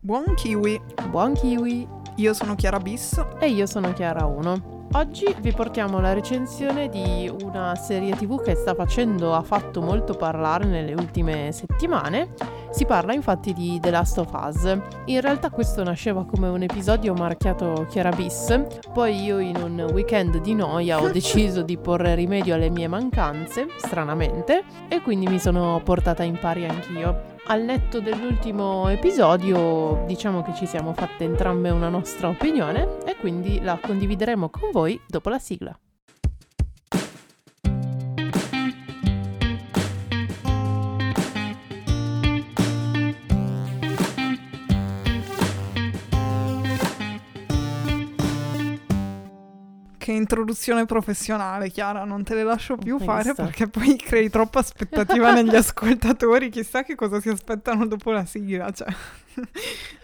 Buon kiwi! Buon kiwi! Io sono Chiara Bis. E io sono Chiara 1. Oggi vi portiamo la recensione di una serie tv che sta facendo, ha fatto molto parlare nelle ultime settimane. Si parla infatti di The Last of Us. In realtà questo nasceva come un episodio marchiato Chiara Bis, poi io in un weekend di noia ho deciso di porre rimedio alle mie mancanze, stranamente, e quindi mi sono portata in pari anch'io al netto dell'ultimo episodio diciamo che ci siamo fatte entrambe una nostra opinione e quindi la condivideremo con voi dopo la sigla. Che introduzione professionale, Chiara, non te le lascio più fare perché poi crei troppa aspettativa negli ascoltatori, chissà che cosa si aspettano dopo la sigla, cioè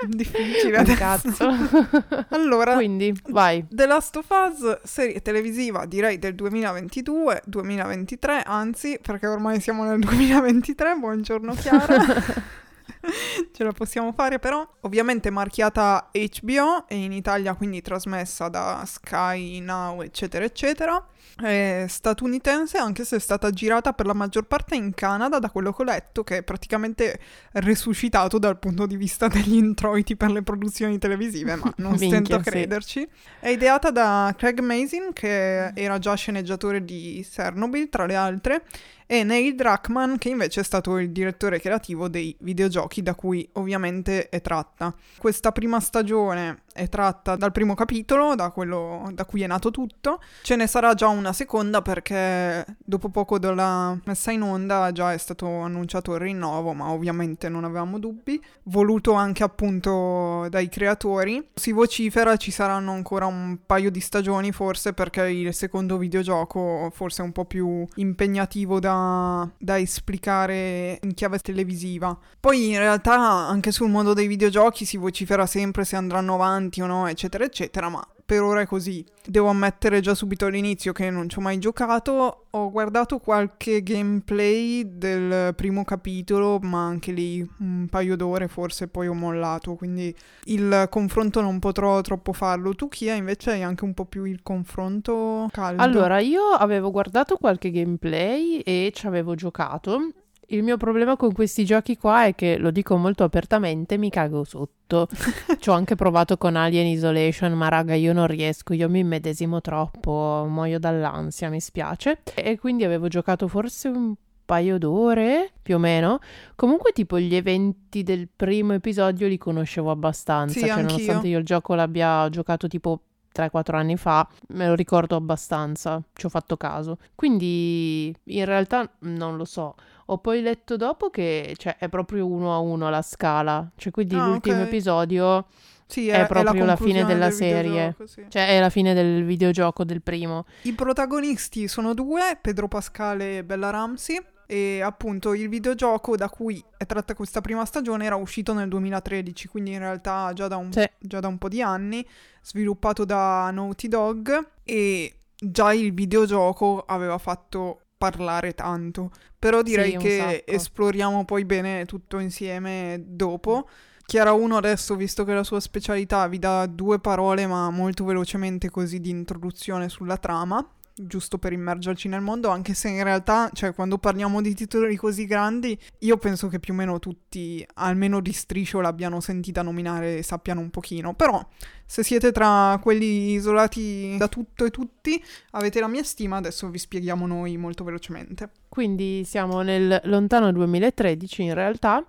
difficile Un cazzo. allora, quindi vai. The Last of Us, serie televisiva, direi del 2022, 2023, anzi, perché ormai siamo nel 2023, buongiorno Chiara. ce la possiamo fare però. Ovviamente marchiata HBO e in Italia quindi trasmessa da Sky Now eccetera eccetera. È statunitense anche se è stata girata per la maggior parte in Canada da quello che ho letto che è praticamente resuscitato dal punto di vista degli introiti per le produzioni televisive ma non Minchia, stento a crederci. Sì. È ideata da Craig Mazin che era già sceneggiatore di Chernobyl tra le altre e Neil Druckmann che invece è stato il direttore creativo dei videogiochi da cui ovviamente è tratta. Questa prima stagione è tratta dal primo capitolo, da quello da cui è nato tutto. Ce ne sarà già una seconda perché dopo poco dalla messa in onda già è stato annunciato il rinnovo, ma ovviamente non avevamo dubbi. Voluto anche appunto dai creatori. Si vocifera ci saranno ancora un paio di stagioni forse perché il secondo videogioco forse è un po' più impegnativo da, da esplicare in chiave televisiva. Poi in realtà anche sul mondo dei videogiochi si vocifera sempre se andranno avanti avanti o no, eccetera, eccetera, ma per ora è così. Devo ammettere già subito all'inizio che non ci ho mai giocato, ho guardato qualche gameplay del primo capitolo, ma anche lì un paio d'ore forse poi ho mollato, quindi il confronto non potrò troppo farlo. Tu Kia invece hai anche un po' più il confronto caldo. Allora, io avevo guardato qualche gameplay e ci avevo giocato il mio problema con questi giochi qua è che, lo dico molto apertamente, mi cago sotto. Ci ho anche provato con Alien Isolation, ma raga, io non riesco, io mi immedesimo troppo, muoio dall'ansia, mi spiace. E quindi avevo giocato forse un paio d'ore, più o meno. Comunque, tipo, gli eventi del primo episodio li conoscevo abbastanza. Sì, cioè, anch'io. nonostante io il gioco l'abbia giocato tipo 3-4 anni fa, me lo ricordo abbastanza, ci ho fatto caso. Quindi in realtà non lo so. Ho poi letto dopo che cioè, è proprio uno a uno la scala, cioè quindi ah, l'ultimo okay. episodio sì, è, è, proprio è la, la, fine della del serie, sì. cioè è la fine del videogioco del primo. I protagonisti sono due, Pedro Pascale e Bella Ramsey. E appunto il videogioco da cui è tratta questa prima stagione era uscito nel 2013, quindi in realtà già da un, sì. già da un po' di anni, sviluppato da Naughty Dog e già il videogioco aveva fatto parlare tanto. Però direi sì, che esploriamo poi bene tutto insieme dopo. Chiara 1 adesso, visto che la sua specialità vi dà due parole ma molto velocemente così di introduzione sulla trama, giusto per immergerci nel mondo, anche se in realtà, cioè, quando parliamo di titoli così grandi, io penso che più o meno tutti, almeno di striscio, l'abbiano sentita nominare e sappiano un pochino. Però, se siete tra quelli isolati da tutto e tutti, avete la mia stima, adesso vi spieghiamo noi molto velocemente. Quindi siamo nel lontano 2013 in realtà,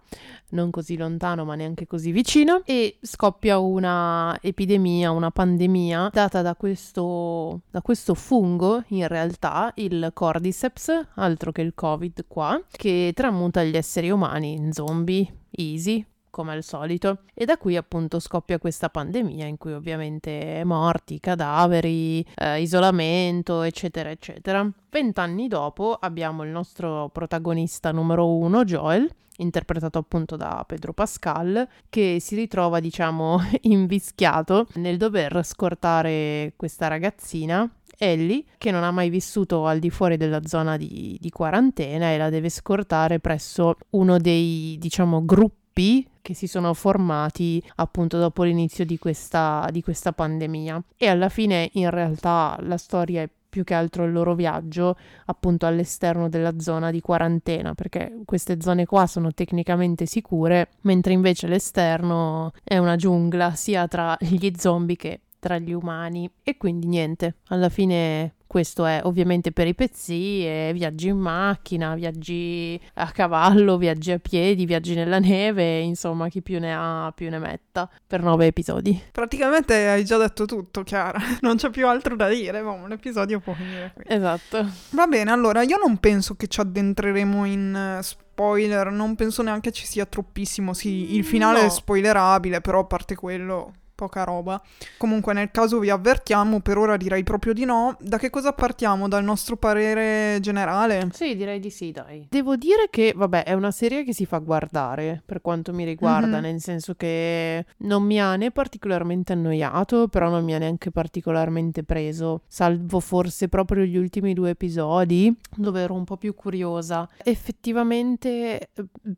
non così lontano ma neanche così vicino, e scoppia una epidemia, una pandemia data da questo, da questo fungo in realtà, il Cordyceps, altro che il Covid qua, che tramuta gli esseri umani in zombie, easy, come al solito. E da qui appunto scoppia questa pandemia in cui ovviamente morti, cadaveri, eh, isolamento, eccetera, eccetera. Vent'anni dopo abbiamo il nostro protagonista numero uno, Joel, interpretato appunto da Pedro Pascal, che si ritrova, diciamo, invischiato nel dover scortare questa ragazzina Ellie, che non ha mai vissuto al di fuori della zona di, di quarantena e la deve scortare presso uno dei, diciamo, gruppi gruppi che si sono formati appunto dopo l'inizio di questa, di questa pandemia e alla fine in realtà la storia è più che altro il loro viaggio appunto all'esterno della zona di quarantena, perché queste zone qua sono tecnicamente sicure, mentre invece l'esterno è una giungla sia tra gli zombie che tra gli umani. E quindi niente, alla fine questo è ovviamente per i pezzi, viaggi in macchina, viaggi a cavallo, viaggi a piedi, viaggi nella neve, insomma chi più ne ha più ne metta, per nove episodi. Praticamente hai già detto tutto, Chiara, non c'è più altro da dire, ma un episodio può finire qui. Esatto. Va bene, allora io non penso che ci addentreremo in eh, spoiler, non penso neanche ci sia troppissimo, sì, il finale no. è spoilerabile, però a parte quello poca roba. Comunque nel caso vi avvertiamo, per ora direi proprio di no. Da che cosa partiamo? Dal nostro parere generale? Sì, direi di sì, dai. Devo dire che, vabbè, è una serie che si fa guardare per quanto mi riguarda, mm-hmm. nel senso che non mi ha né particolarmente annoiato, però non mi ha neanche particolarmente preso, salvo forse proprio gli ultimi due episodi dove ero un po' più curiosa. Effettivamente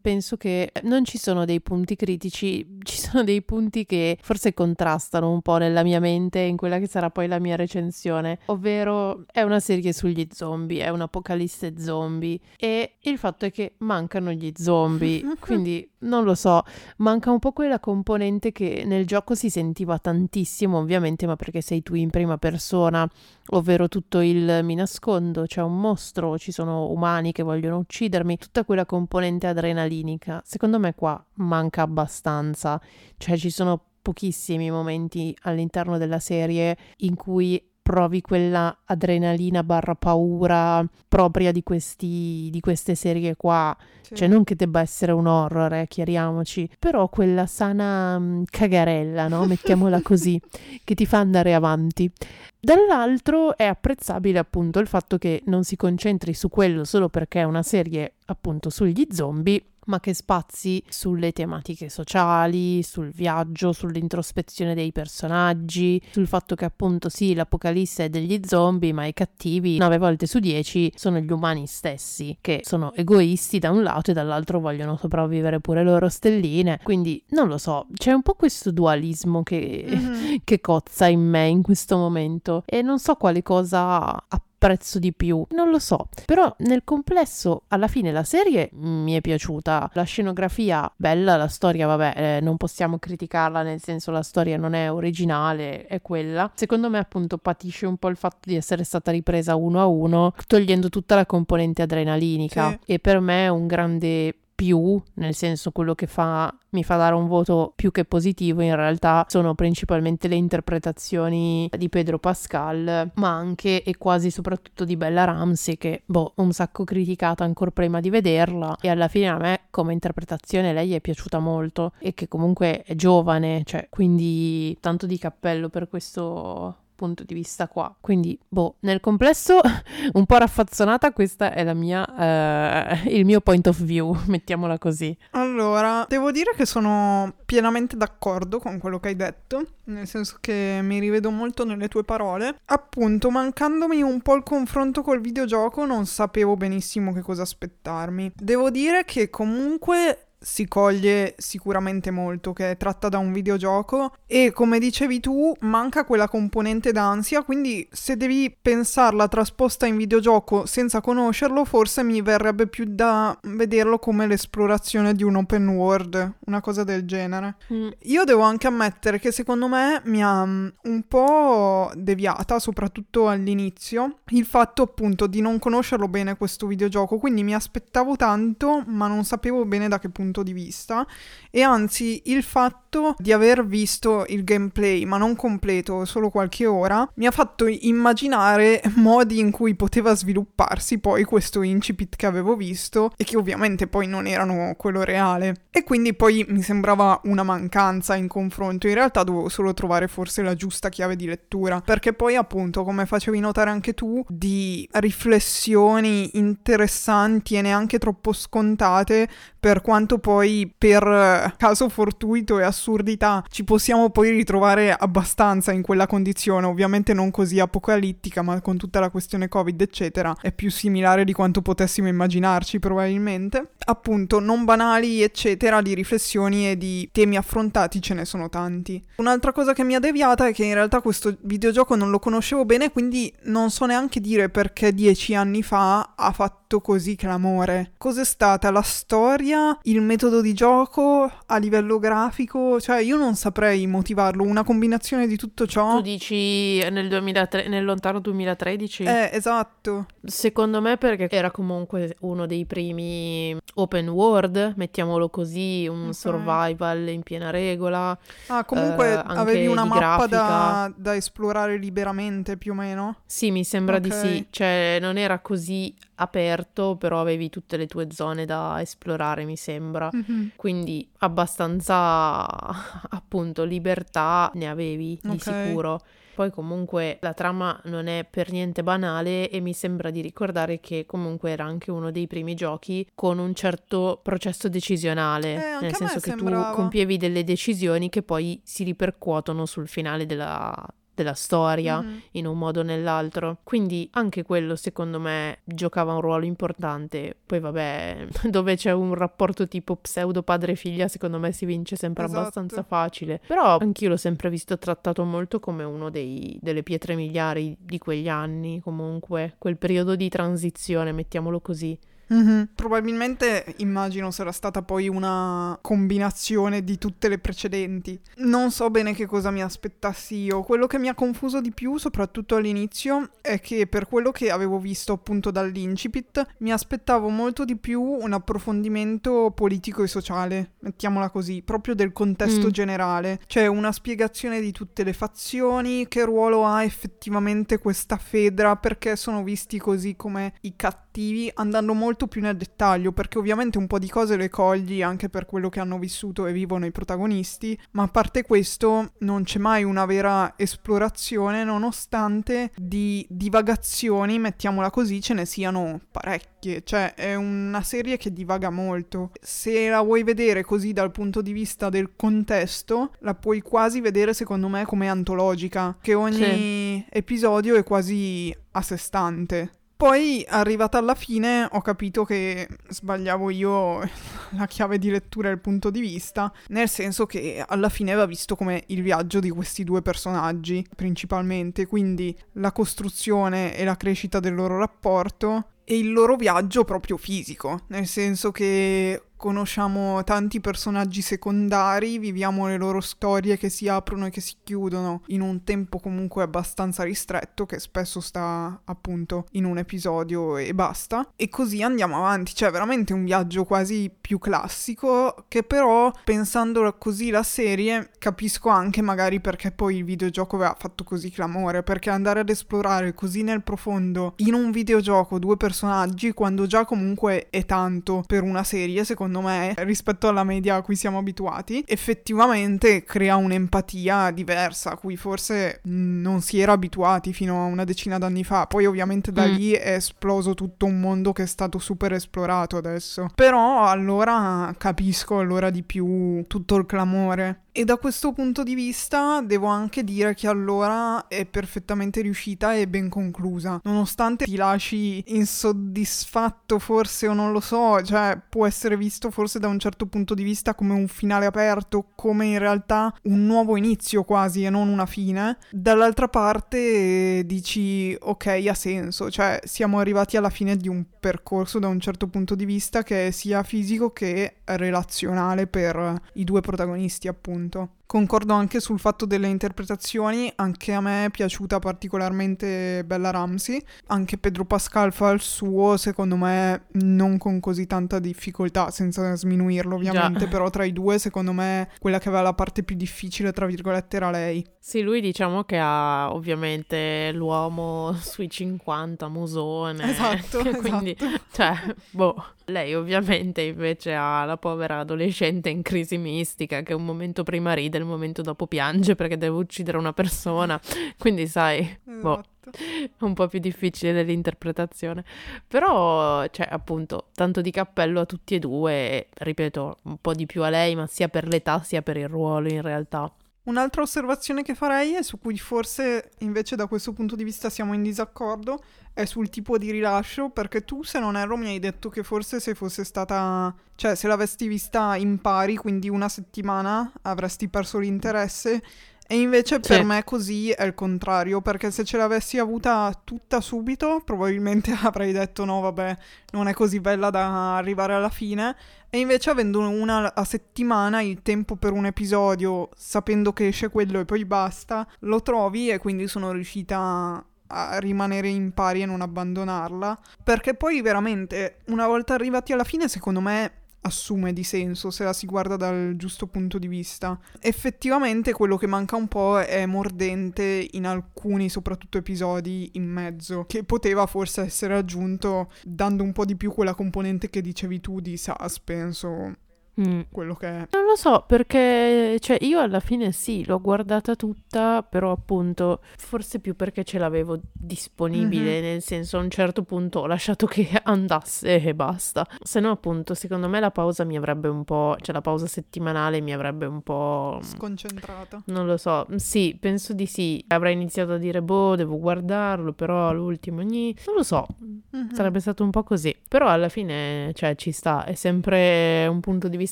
penso che non ci sono dei punti critici, ci sono dei punti che forse con contrastano un po' nella mia mente in quella che sarà poi la mia recensione, ovvero è una serie sugli zombie, è un'apocalisse zombie. E il fatto è che mancano gli zombie, quindi non lo so, manca un po' quella componente che nel gioco si sentiva tantissimo, ovviamente, ma perché sei tu in prima persona, ovvero tutto il mi nascondo, c'è un mostro, ci sono umani che vogliono uccidermi, tutta quella componente adrenalinica. Secondo me qua manca abbastanza, cioè ci sono pochissimi momenti all'interno della serie in cui provi quella adrenalina barra paura propria di, questi, di queste serie qua. Sì. Cioè, non che debba essere un horror, eh, chiariamoci, però quella sana mh, mm, cagarella, no? Mettiamola così, che ti fa andare avanti. Dall'altro è apprezzabile appunto il fatto che non si concentri su quello solo perché è una serie appunto sugli zombie, ma che spazi sulle tematiche sociali, sul viaggio, sull'introspezione dei personaggi, sul fatto che appunto sì, l'apocalisse è degli zombie, ma i cattivi 9 volte su 10 sono gli umani stessi, che sono egoisti da un lato e dall'altro vogliono sopravvivere pure loro stelline. Quindi non lo so, c'è un po' questo dualismo che, mm-hmm. che cozza in me in questo momento e non so quale cosa apprezzo di più. Non lo so, però nel complesso alla fine la serie mi è piaciuta. La scenografia bella, la storia vabbè, eh, non possiamo criticarla nel senso la storia non è originale, è quella. Secondo me appunto patisce un po' il fatto di essere stata ripresa uno a uno, togliendo tutta la componente adrenalinica sì. e per me è un grande più, nel senso quello che fa, mi fa dare un voto più che positivo in realtà sono principalmente le interpretazioni di Pedro Pascal, ma anche e quasi soprattutto di Bella Ramsey che boh, un sacco criticata ancora prima di vederla e alla fine a me come interpretazione lei è piaciuta molto e che comunque è giovane, cioè quindi tanto di cappello per questo punto di vista qua. Quindi, boh, nel complesso un po' raffazzonata, questa è la mia, uh, il mio point of view, mettiamola così. Allora, devo dire che sono pienamente d'accordo con quello che hai detto, nel senso che mi rivedo molto nelle tue parole. Appunto, mancandomi un po' il confronto col videogioco, non sapevo benissimo che cosa aspettarmi. Devo dire che comunque si coglie sicuramente molto, che è tratta da un videogioco e come dicevi tu manca quella componente d'ansia, quindi se devi pensarla trasposta in videogioco senza conoscerlo, forse mi verrebbe più da vederlo come l'esplorazione di un open world, una cosa del genere. Mm. Io devo anche ammettere che secondo me mi ha mm, un po' deviata, soprattutto all'inizio, il fatto appunto di non conoscerlo bene questo videogioco, quindi mi aspettavo tanto, ma non sapevo bene da che punto punto di vista e anzi il fatto di aver visto il gameplay ma non completo, solo qualche ora, mi ha fatto immaginare modi in cui poteva svilupparsi poi questo incipit che avevo visto e che ovviamente poi non erano quello reale. E quindi poi mi sembrava una mancanza in confronto, in realtà dovevo solo trovare forse la giusta chiave di lettura, perché poi appunto, come facevi notare anche tu, di riflessioni interessanti e neanche troppo scontate per quanto quanto poi per caso fortuito e assurdità ci possiamo poi ritrovare abbastanza in quella condizione, ovviamente non così apocalittica, ma con tutta la questione Covid, eccetera, è più similare di quanto potessimo immaginarci probabilmente. Appunto, non banali, eccetera, di riflessioni e di temi affrontati ce ne sono tanti. Un'altra cosa che mi ha deviata è che in realtà questo videogioco non lo conoscevo bene, quindi non so neanche dire perché dieci anni fa ha fatto così clamore. Cos'è stata la storia, il metodo di gioco a livello grafico? Cioè, io non saprei motivarlo, una combinazione di tutto ciò. Tu dici nel, 2003, nel lontano 2013? Eh, esatto. Secondo me perché era comunque uno dei primi open world, mettiamolo così, un okay. survival in piena regola. Ah, comunque eh, avevi una mappa da, da, esplorare liberamente più o meno? Sì, mi sembra okay. di sì, cioè non era così aperto, però avevi tutte le tue zone da esplorare, mi sembra. Mm-hmm. Quindi abbastanza appunto libertà ne avevi di okay. sicuro. Poi comunque la trama non è per niente banale e mi sembra di ricordare che comunque era anche uno dei primi giochi con un certo processo decisionale, eh, nel senso che sembrava. tu compievi delle decisioni che poi si ripercuotono sul finale della della storia mm-hmm. in un modo o nell'altro. Quindi anche quello secondo me giocava un ruolo importante. Poi vabbè, dove c'è un rapporto tipo pseudo padre-figlia, secondo me si vince sempre esatto. abbastanza facile. Però anch'io l'ho sempre visto trattato molto come uno dei, delle pietre miliari di quegli anni, comunque, quel periodo di transizione, mettiamolo così. Mm-hmm. Probabilmente immagino sarà stata poi una combinazione di tutte le precedenti. Non so bene che cosa mi aspettassi io. Quello che mi ha confuso di più, soprattutto all'inizio, è che per quello che avevo visto appunto dall'incipit, mi aspettavo molto di più un approfondimento politico e sociale, mettiamola così, proprio del contesto mm. generale. Cioè una spiegazione di tutte le fazioni, che ruolo ha effettivamente questa Fedra, perché sono visti così come i cattivi, andando molto molto più nel dettaglio, perché ovviamente un po' di cose le cogli anche per quello che hanno vissuto e vivono i protagonisti, ma a parte questo non c'è mai una vera esplorazione, nonostante di divagazioni, mettiamola così, ce ne siano parecchie, cioè è una serie che divaga molto. Se la vuoi vedere così dal punto di vista del contesto, la puoi quasi vedere secondo me come antologica, che ogni sì. episodio è quasi a sé stante. Poi, arrivata alla fine, ho capito che sbagliavo io la chiave di lettura e il punto di vista, nel senso che alla fine aveva visto come il viaggio di questi due personaggi, principalmente, quindi la costruzione e la crescita del loro rapporto e il loro viaggio proprio fisico, nel senso che conosciamo tanti personaggi secondari, viviamo le loro storie che si aprono e che si chiudono in un tempo comunque abbastanza ristretto che spesso sta appunto in un episodio e basta. E così andiamo avanti, cioè veramente un viaggio quasi più classico che però pensando così la serie capisco anche magari perché poi il videogioco aveva fatto così clamore, perché andare ad esplorare così nel profondo in un videogioco due personaggi quando già comunque è tanto per una serie secondo secondo me, rispetto alla media a cui siamo abituati, effettivamente crea un'empatia diversa a cui forse non si era abituati fino a una decina d'anni fa. Poi ovviamente da mm. lì è esploso tutto un mondo che è stato super esplorato adesso. Però allora capisco allora di più tutto il clamore. E da questo punto di vista devo anche dire che allora è perfettamente riuscita e ben conclusa. Nonostante ti lasci insoddisfatto forse o non lo so, cioè può essere visto forse da un certo punto di vista come un finale aperto, come in realtà un nuovo inizio quasi e non una fine. Dall'altra parte dici ok ha senso, cioè siamo arrivati alla fine di un percorso da un certo punto di vista che è sia fisico che relazionale per i due protagonisti appunto. Concordo anche sul fatto delle interpretazioni, anche a me è piaciuta particolarmente Bella Ramsey, anche Pedro Pascal fa il suo, secondo me non con così tanta difficoltà, senza sminuirlo ovviamente, Già. però tra i due secondo me quella che aveva la parte più difficile, tra virgolette, era lei. Sì, lui diciamo che ha ovviamente l'uomo sui 50, musone. Esatto, quindi, esatto. cioè, boh Lei ovviamente invece ha la povera adolescente in crisi mistica che un momento prima ride, il momento dopo piange perché deve uccidere una persona. Quindi sai, boh, Esatto. un po' più difficile dell'interpretazione. Però, cioè, appunto, tanto di cappello a tutti e due, e, ripeto, un po' di più a lei, ma sia per l'età sia per il ruolo in realtà. Un'altra osservazione che farei e su cui forse invece da questo punto di vista siamo in disaccordo è sul tipo di rilascio, perché tu se non erro mi hai detto che forse se fosse stata, cioè se l'avessi vista in pari, quindi una settimana, avresti perso l'interesse. E invece per Sì. me così è il contrario, perché se ce l'avessi avuta tutta subito, probabilmente avrei detto no, vabbè, non è così bella da arrivare alla fine. E invece avendo una a settimana, il tempo per un episodio, sapendo che esce quello e poi basta, lo trovi e quindi sono riuscita a rimanere in pari e non abbandonarla. Perché poi veramente, una volta arrivati alla fine, secondo me assume di senso se la si guarda dal giusto punto di vista. Effettivamente quello che manca un po' è mordente in alcuni, soprattutto episodi in mezzo, che poteva forse essere aggiunto dando un po' di più quella componente che dicevi tu di suspense o Mm. quello che è. Non lo so, perché cioè io alla fine sì, l'ho guardata tutta, però appunto forse più perché ce l'avevo disponibile, Mhm. nel senso a un certo punto ho lasciato che andasse e basta. Se no appunto secondo me la pausa mi avrebbe un po', cioè la pausa settimanale mi avrebbe un po'... Sconcentrata. Non lo so, sì, penso di sì. Avrei iniziato a dire, boh, devo guardarlo, però all'ultimo, gni. non lo so, Mhm. sarebbe stato un po' così. Però alla fine, cioè, ci sta, è sempre un punto di vista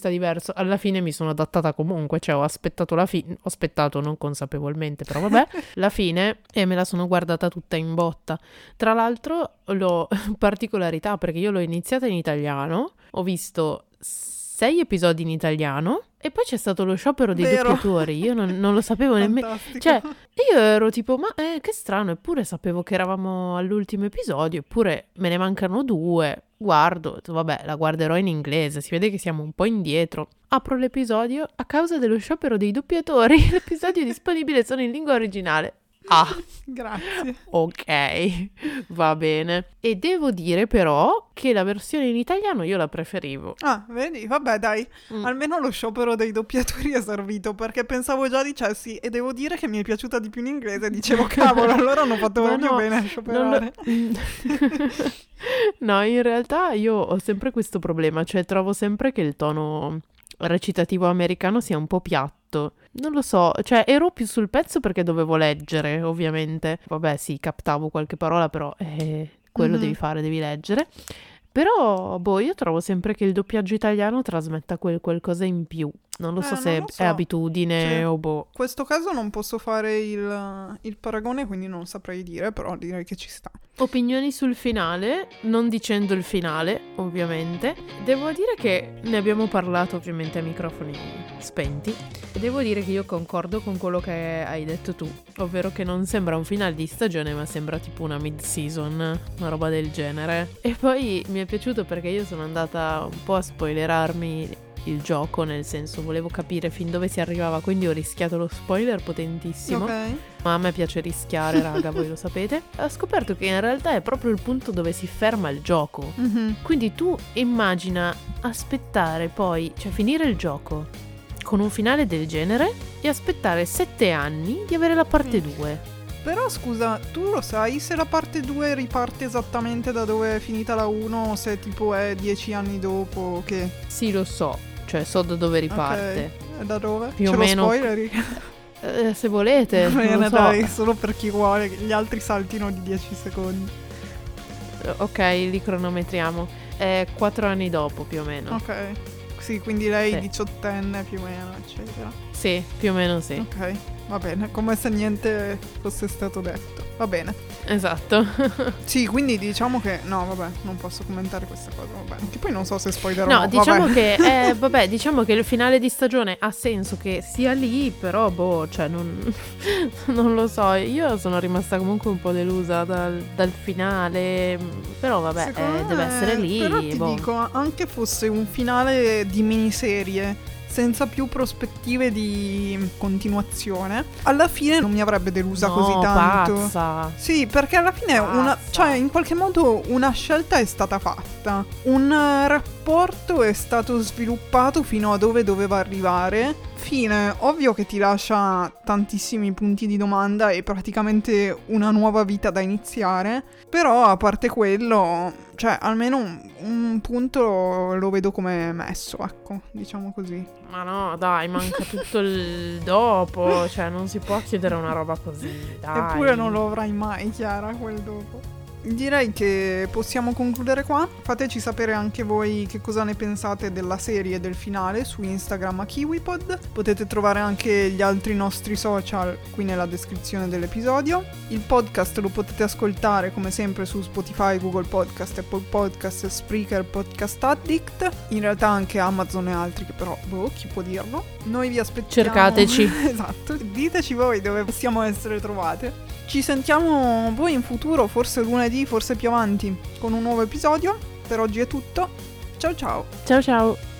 diverso. Alla fine mi sono adattata comunque, cioè ho aspettato la fine, ho aspettato non consapevolmente, però vabbè, la fine e me la sono guardata tutta in botta. Tra l'altro, l'ho particolarità perché io l'ho iniziata in italiano, ho visto sei episodi in italiano e poi c'è stato lo sciopero dei Vero. doppiatori. Io non, non lo sapevo nemmeno. Cioè, io ero tipo, ma eh, che strano, eppure sapevo che eravamo all'ultimo episodio, eppure me ne mancano due. Guardo, vabbè, la guarderò in inglese, si vede che siamo un po' indietro. Apro l'episodio, a causa dello sciopero dei doppiatori, l'episodio è disponibile solo in lingua originale. Ah, Grazie. ok, va bene. E devo dire però che la versione in italiano io la preferivo. Ah, vedi? Vabbè, dai. Mm. Almeno lo sciopero dei doppiatori è servito perché pensavo già dicessi e devo dire che mi è piaciuta di più in inglese. Dicevo, cavolo, allora hanno fatto Ma proprio no, bene a scioperare. lo- no, in realtà io ho sempre questo problema, cioè trovo sempre che il tono recitativo americano sia un po' piatto. Non lo so, cioè ero più sul pezzo perché dovevo leggere, ovviamente. Vabbè, sì, captavo qualche parola, però eh, quello Mhm. devi fare, devi leggere. Però, boh, io trovo sempre che il doppiaggio italiano trasmetta quel qualcosa in più. Non lo Eh, so se lo so. è abitudine Cioè, o boh. In questo caso non posso fare il, il paragone, quindi non saprei dire, però direi che ci sta. Opinioni sul finale, non dicendo il finale, ovviamente. Devo dire che ne abbiamo parlato ovviamente a microfoni spenti. E devo dire che io concordo con quello che hai detto tu, ovvero che non sembra un finale di stagione, ma sembra tipo una mid-season, una roba del genere. E poi mi è piaciuto perché io sono andata un po' a spoilerarmi il gioco, nel senso volevo capire fin dove si arrivava, quindi ho rischiato lo spoiler potentissimo. Ok. Ma a me piace rischiare, raga, voi lo sapete. Ho scoperto che in realtà è proprio il punto dove si ferma il gioco. Mhm. Quindi tu immagina aspettare poi, cioè finire il gioco con un finale del genere e aspettare sette anni di avere la parte Mm. 2. Però scusa, tu lo sai se la parte 2 riparte esattamente da dove è finita la 1 o se tipo è dieci anni dopo o che? Sì, lo so, cioè so da dove riparte. Ok. E da dove? Più o Ce meno- lo spoileri? Eh, se volete, bene, so. dai, solo per chi vuole, gli altri saltino di 10 secondi. Eh, Ok, li cronometriamo. È quattro anni dopo più o meno. Ok. Sì, quindi lei Sì. diciottenne più o meno, eccetera. Sì, più o meno sì. Ok, va bene, come se niente fosse stato detto. Va bene. Esatto. Sì, quindi diciamo che no, vabbè, non posso commentare questa cosa, vabbè. Che poi non so se spoilerò No, diciamo vabbè. che, eh, vabbè, diciamo che il finale di stagione ha senso che sia lì, però, boh, cioè, non, non lo so. Io sono rimasta comunque un po' delusa dal, dal finale, però, vabbè, eh, deve essere lì. Però ti boh. dico, anche fosse un finale di miniserie senza più prospettive di continuazione, alla fine non mi avrebbe delusa No, così tanto. pazza. Sì, perché alla fine una, cioè in qualche modo una scelta è stata fatta, un eh, rapporto è stato sviluppato fino a dove doveva arrivare. Fine, ovvio che ti lascia tantissimi punti di domanda e praticamente una nuova vita da iniziare, però a parte quello, cioè almeno un, un punto lo vedo come messo, ecco, diciamo così. Ma no, dai, manca tutto il dopo. Cioè, non si può chiedere una roba così. Dai. Eppure non lo avrai mai, Chiara, quel dopo. Direi che possiamo concludere qua. Fateci sapere anche voi che cosa ne pensate della serie e del finale su Instagram a KiwiPod. Potete trovare anche gli altri nostri social qui nella descrizione dell'episodio. Il podcast lo potete ascoltare come sempre su Spotify, Google Podcast, Apple Podcast, Spreaker, Podcast Addict. In realtà anche Amazon e altri che però, boh, chi può dirlo. Noi vi aspettiamo. Cercateci. esatto, diteci voi dove possiamo essere trovate. Ci sentiamo voi in futuro, forse lunedì, forse più avanti, con un nuovo episodio. Per oggi è tutto. Ciao ciao! Ciao ciao.